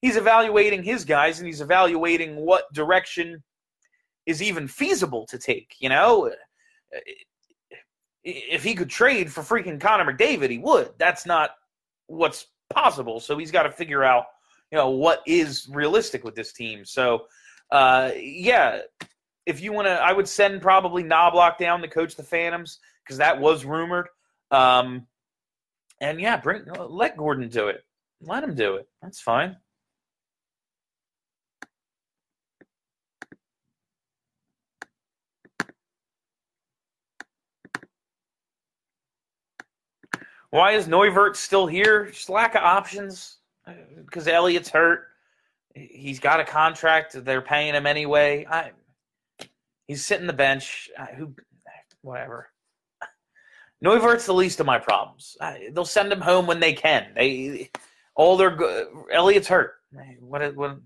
He's evaluating his guys, and he's evaluating what direction is even feasible to take. You know, if he could trade for freaking Connor McDavid, he would. That's not what's possible. So he's got to figure out, you know, what is realistic with this team. So, uh, yeah, if you want to, I would send probably Knoblauch down to coach the Phantoms because that was rumored. Um, and yeah, bring let Gordon do it. Let him do it. That's fine. Why is Neuvirth still here? Just lack of options. Because Elliott's hurt. He's got a contract. They're paying him anyway. I, he's sitting the bench. I, who, whatever. Neuvirth's the least of my problems. I, they'll send him home when they can. They all their Elliott's hurt. What? What?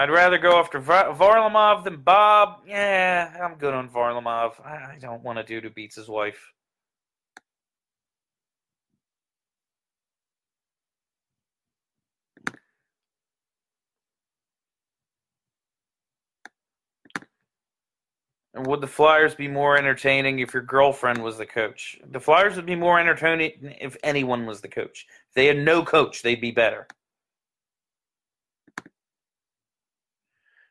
I'd rather go after Varlamov than Bob. Yeah, I'm good on Varlamov. I don't want a dude who beats his wife. And would the Flyers be more entertaining if your girlfriend was the coach? The Flyers would be more entertaining if anyone was the coach. If they had no coach, they'd be better.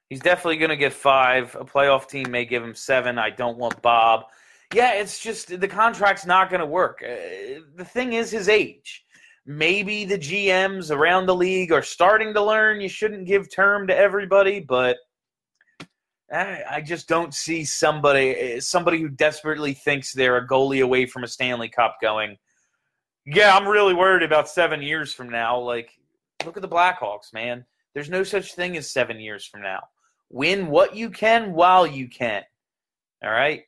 He's definitely going to get five. A playoff team may give him seven. I don't want Bob. Yeah, it's just the contract's not going to work. Uh, the thing is his age. Maybe the GMs around the league are starting to learn you shouldn't give term to everybody, but I, I just don't see somebody somebody who desperately thinks they're a goalie away from a Stanley Cup going. Yeah, I'm really worried about seven years from now. Like, look at the Blackhawks, man. There's no such thing as seven years from now. Win what you can while you can. All right?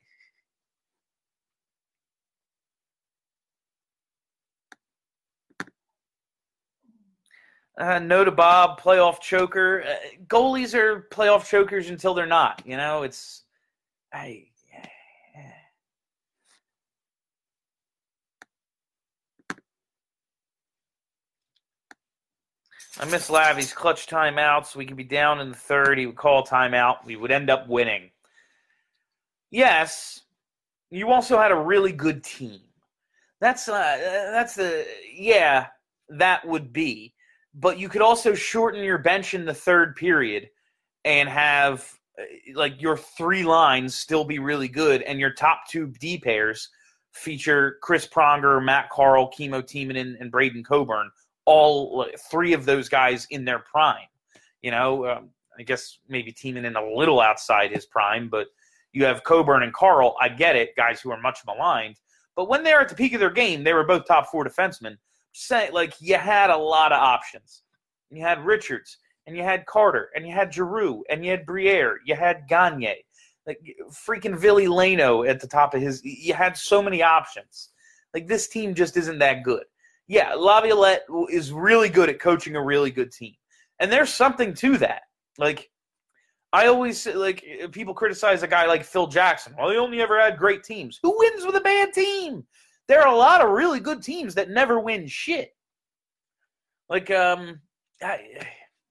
Uh, no to Bob, playoff choker. Uh, goalies are playoff chokers until they're not. You know, it's. I, I miss Lavi's clutch timeouts. We could be down in the third. He would call timeout. We would end up winning. Yes, you also had a really good team. That's uh, that's the yeah that would be. But you could also shorten your bench in the third period and have uh, like your three lines still be really good, and your top two D pairs feature Chris Pronger, Matt Carle, Kimmo Timonen, and Braden Coburn all three of those guys in their prime. You know, um, I guess maybe Timonen a little outside his prime, but you have Coburn and Carle. I get it, guys who are much maligned. But when they're at the peak of their game, they were both top four defensemen. Say, like you had a lot of options. You had Richards, and you had Carter, and you had Giroux, and you had Briere, you had Gagne, like freaking Ville Leino at the top of his. You had so many options. Like this team just isn't that good yeah, Laviolette is really good at coaching a really good team. And there's something to that. Like, I always like people criticize a guy like Phil Jackson. Well, he only ever had great teams. Who wins with a bad team? There are a lot of really good teams that never win shit. Like, um, I,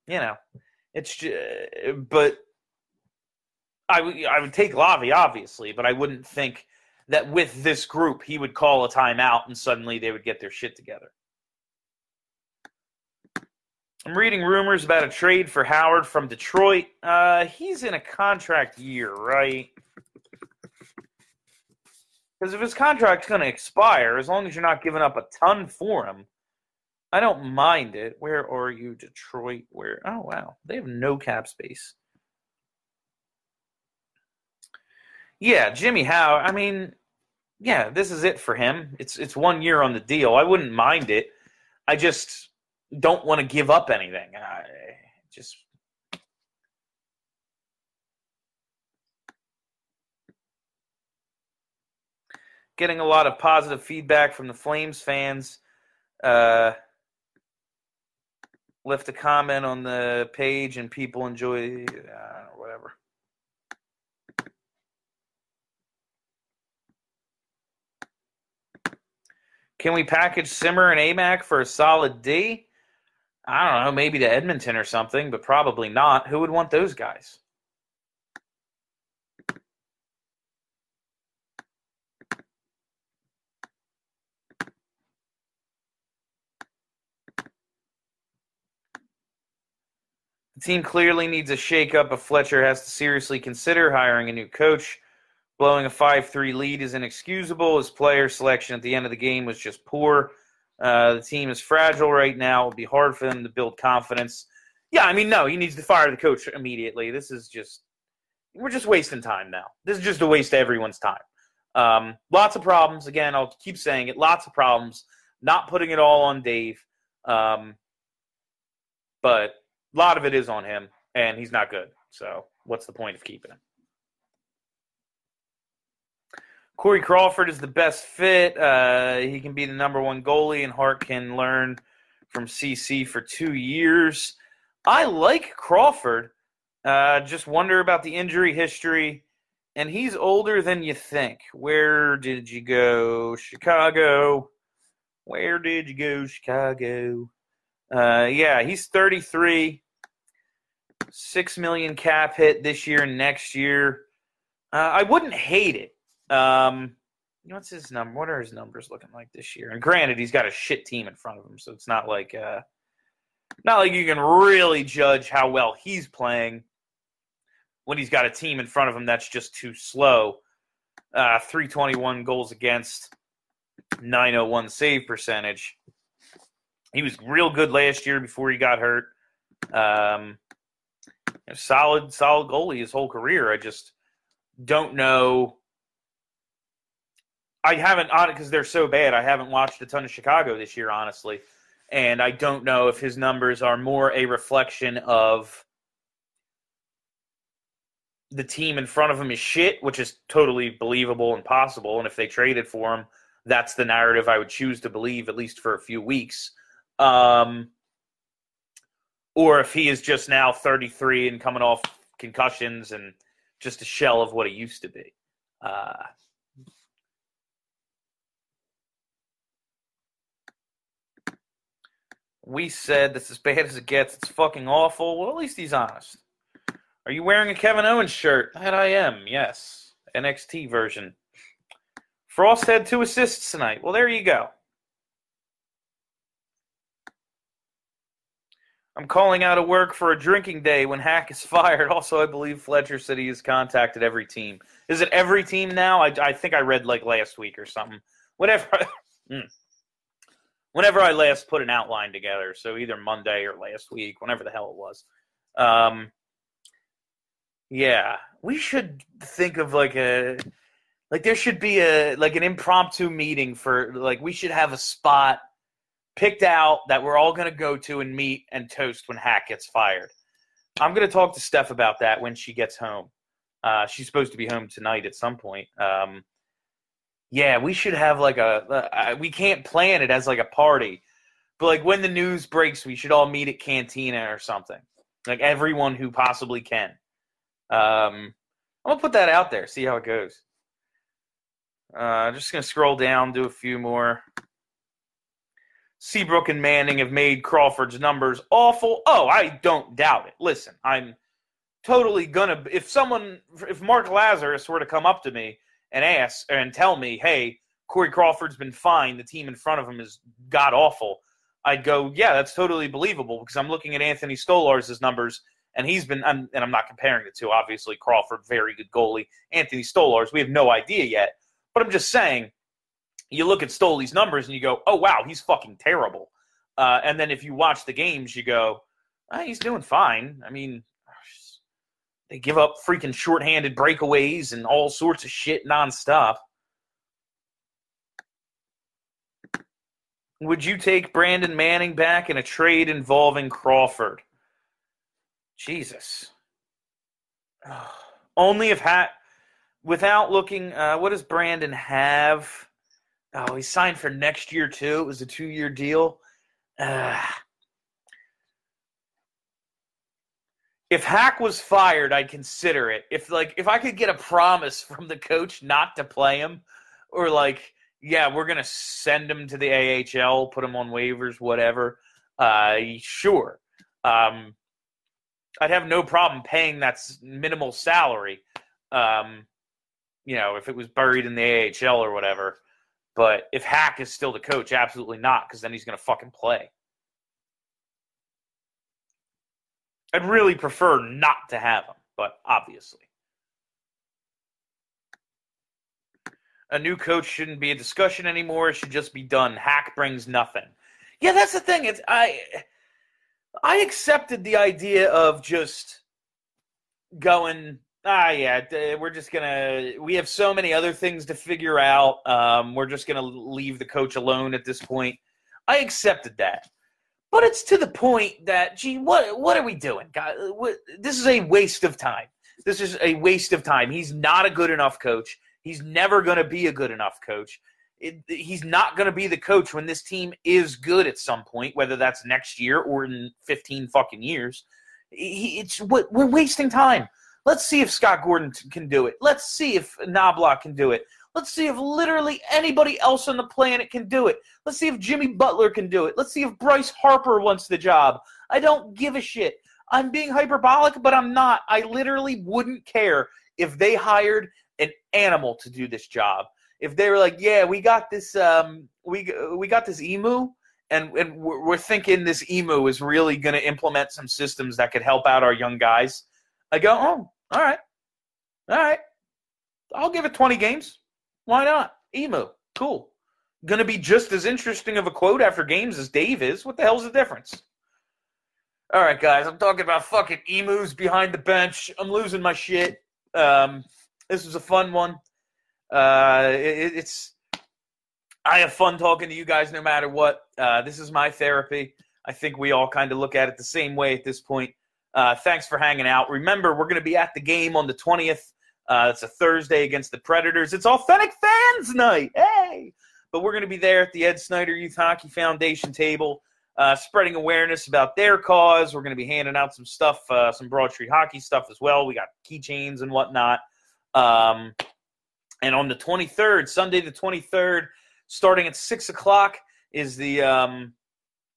you know, it's just, but I would I would take Lavi obviously, but I wouldn't think that with this group he would call a timeout and suddenly they would get their shit together. I'm reading rumors about a trade for Howard from Detroit. Uh, he's in a contract year, right? Because if his contract's going to expire, as long as you're not giving up a ton for him, I don't mind it. Where are you, Detroit? Where? Oh, wow. They have no cap space. Yeah, Jimmy Howe. I mean, yeah, this is it for him. It's it's one year on the deal. I wouldn't mind it. I just don't want to give up anything. I just getting a lot of positive feedback from the Flames fans. Uh, left a comment on the page, and people enjoy uh, whatever. Can we package Simmer and Amac for a solid D? I don't know, maybe to Edmonton or something, but probably not. Who would want those guys? The team clearly needs a shakeup if Fletcher has to seriously consider hiring a new coach. Blowing a 5 3 lead is inexcusable. His player selection at the end of the game was just poor. Uh, the team is fragile right now. It'll be hard for them to build confidence. Yeah, I mean, no, he needs to fire the coach immediately. This is just we're just wasting time now. This is just a waste of everyone's time. Um, lots of problems. Again, I'll keep saying it. Lots of problems. Not putting it all on Dave, um, but a lot of it is on him, and he's not good. So, what's the point of keeping him? Corey Crawford is the best fit. Uh, he can be the number one goalie, and Hart can learn from CC for two years. I like Crawford. Uh, just wonder about the injury history. And he's older than you think. Where did you go? Chicago. Where did you go, Chicago? Uh, yeah, he's 33. Six million cap hit this year and next year. Uh, I wouldn't hate it. Um, what's his number? What are his numbers looking like this year? And granted, he's got a shit team in front of him, so it's not like uh, not like you can really judge how well he's playing when he's got a team in front of him that's just too slow. Uh, 321 goals against, 901 save percentage. He was real good last year before he got hurt. Um, solid, solid goalie his whole career. I just don't know. I haven't on it because they're so bad. I haven't watched a ton of Chicago this year, honestly, and I don't know if his numbers are more a reflection of the team in front of him is shit, which is totally believable and possible. And if they traded for him, that's the narrative I would choose to believe, at least for a few weeks. Um, or if he is just now 33 and coming off concussions and just a shell of what he used to be. Uh, we said that's as bad as it gets. It's fucking awful. Well, at least he's honest. Are you wearing a Kevin Owens shirt? That I am, yes. NXT version. Frost had two assists tonight. Well, there you go. I'm calling out of work for a drinking day when Hack is fired. Also, I believe Fletcher City has contacted every team. Is it every team now? I, I think I read like last week or something. Whatever. Hmm. Whenever I last put an outline together, so either Monday or last week, whenever the hell it was. Um, yeah, we should think of like a like there should be a like an impromptu meeting for like we should have a spot picked out that we're all to go to and meet and toast when Hack gets fired. I'm to talk to Steph about that when she gets home. Uh, she's supposed to be home tonight at some point. Um, yeah, we should have like a. Uh, we can't plan it as like a party, but like when the news breaks, we should all meet at Cantina or something. Like everyone who possibly can. Um, I'm gonna put that out there, see how it goes. Uh, I'm just gonna scroll down, do a few more. Seabrook and Manning have made Crawford's numbers awful. Oh, I don't doubt it. Listen, I'm totally gonna. If someone, if Mark Lazarus were to come up to me and ask and tell me, "Hey, Corey Crawford's been fine. The team in front of him is god awful," I'd go, "Yeah, that's totally believable." Because I'm looking at Anthony Stolarz' numbers and he's been, and I'm not comparing the two. Obviously, Crawford, very good goalie. Anthony Stolarz, we have no idea yet. But I'm just saying, you look at Stoley's numbers and you go, oh, wow, he's fucking terrible. Uh, and then if you watch the games, you go, oh, he's doing fine. I mean, they give up freaking shorthanded breakaways and all sorts of shit nonstop. Would you take Brandon Manning back in a trade involving Crawford? Jesus. Only if hat without looking. Uh, what does Brandon have? Oh, he signed for next year too. It was a two-year deal. Uh, if Hack was fired, I'd consider it. If like if I could get a promise from the coach not to play him, or like, yeah, we're gonna send him to the AHL, put him on waivers, whatever. Uh, sure. Um, I'd have no problem paying that minimal salary. Um, you know, if it was buried in the AHL or whatever. But if Hack is still the coach, absolutely not, because then he's to fucking play. I'd really prefer not to have him, but obviously. A new coach shouldn't be a discussion anymore. It should just be done. Hack brings nothing. Yeah, that's the thing. It's I I accepted the idea of just going ah, yeah, we're just gonna. We have so many other things to figure out. Um, we're just gonna leave the coach alone at this point. I accepted that, but it's to the point that, gee, what what are we doing, God? What, this is a waste of time. This is a waste of time. He's not a good enough coach. He's never going to be a good enough coach. It, he's not going to be the coach when this team is good at some point, whether that's next year or in 15 fucking years. He, it's we're wasting time. Let's see if Scott Gordon can do it. Let's see if Knoblauch can do it. Let's see if literally anybody else on the planet can do it. Let's see if Jimmy Butler can do it. Let's see if Bryce Harper wants the job. I don't give a shit. I'm being hyperbolic, but I'm not. I literally wouldn't care if they hired an animal to do this job. If they were like, "Yeah, we got this, um, we we got this emu, and and we're thinking this emu is really going to implement some systems that could help out our young guys," I go, "Oh, all right, all right, I'll give it 20 games. Why not? Emu, cool. Going to be just as interesting of a quote after games as Dave is. What the hell's the difference?" All right, guys, I'm talking about fucking emus behind the bench. I'm losing my shit. Um, this was a fun one. Uh, it, it's I have fun talking to you guys no matter what. Uh, this is my therapy. I think we all kind of look at it the same way at this point. Uh, thanks for hanging out. Remember, we're going to be at the game on the 20th. Uh, it's a Thursday against the Predators. It's Authentic Fans Night. Hey! But we're going to be there at the Ed Snider Youth Hockey Foundation table uh, spreading awareness about their cause. We're going to be handing out some stuff, uh, some Broad Street hockey stuff as well. We got keychains and whatnot. Um, and on the 23rd, Sunday the 23rd, starting at six o'clock, is the um,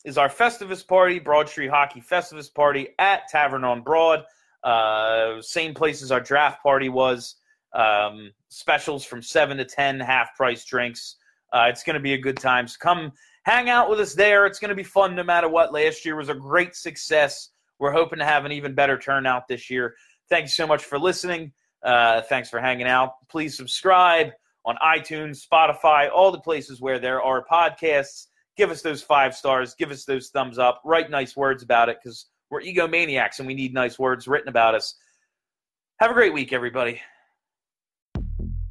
is our Festivus party, Broad Street Hockey Festivus party at Tavern on Broad. Uh, same place as our draft party was. Um, specials from seven to ten, half price drinks. Uh, it's going to be a good time. So come hang out with us there. It's going to be fun no matter what. Last year was a great success. We're hoping to have an even better turnout this year. Thanks so much for listening. Uh, thanks for hanging out. Please subscribe on iTunes, Spotify, all the places where there are podcasts. Give us those five stars. Give us those thumbs up. Write nice words about it because we're egomaniacs and we need nice words written about us. Have a great week, everybody.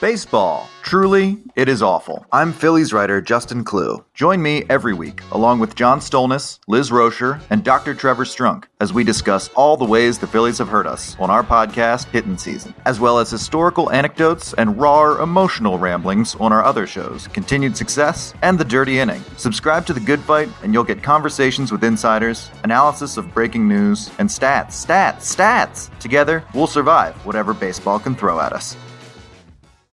Baseball. Truly, it is awful. I'm Phillies writer Justin Klugh. Join me every week, along with John Stolnis, Liz Roscher, and Dr. Trevor Strunk, as we discuss all the ways the Phillies have hurt us on our podcast, Hittin' Season, as well as historical anecdotes and raw, emotional ramblings on our other shows, Continued Success and The Dirty Inning. Subscribe to The Good Phight, and you'll get conversations with insiders, analysis of breaking news, and stats, stats, stats. Together, we'll survive whatever baseball can throw at us.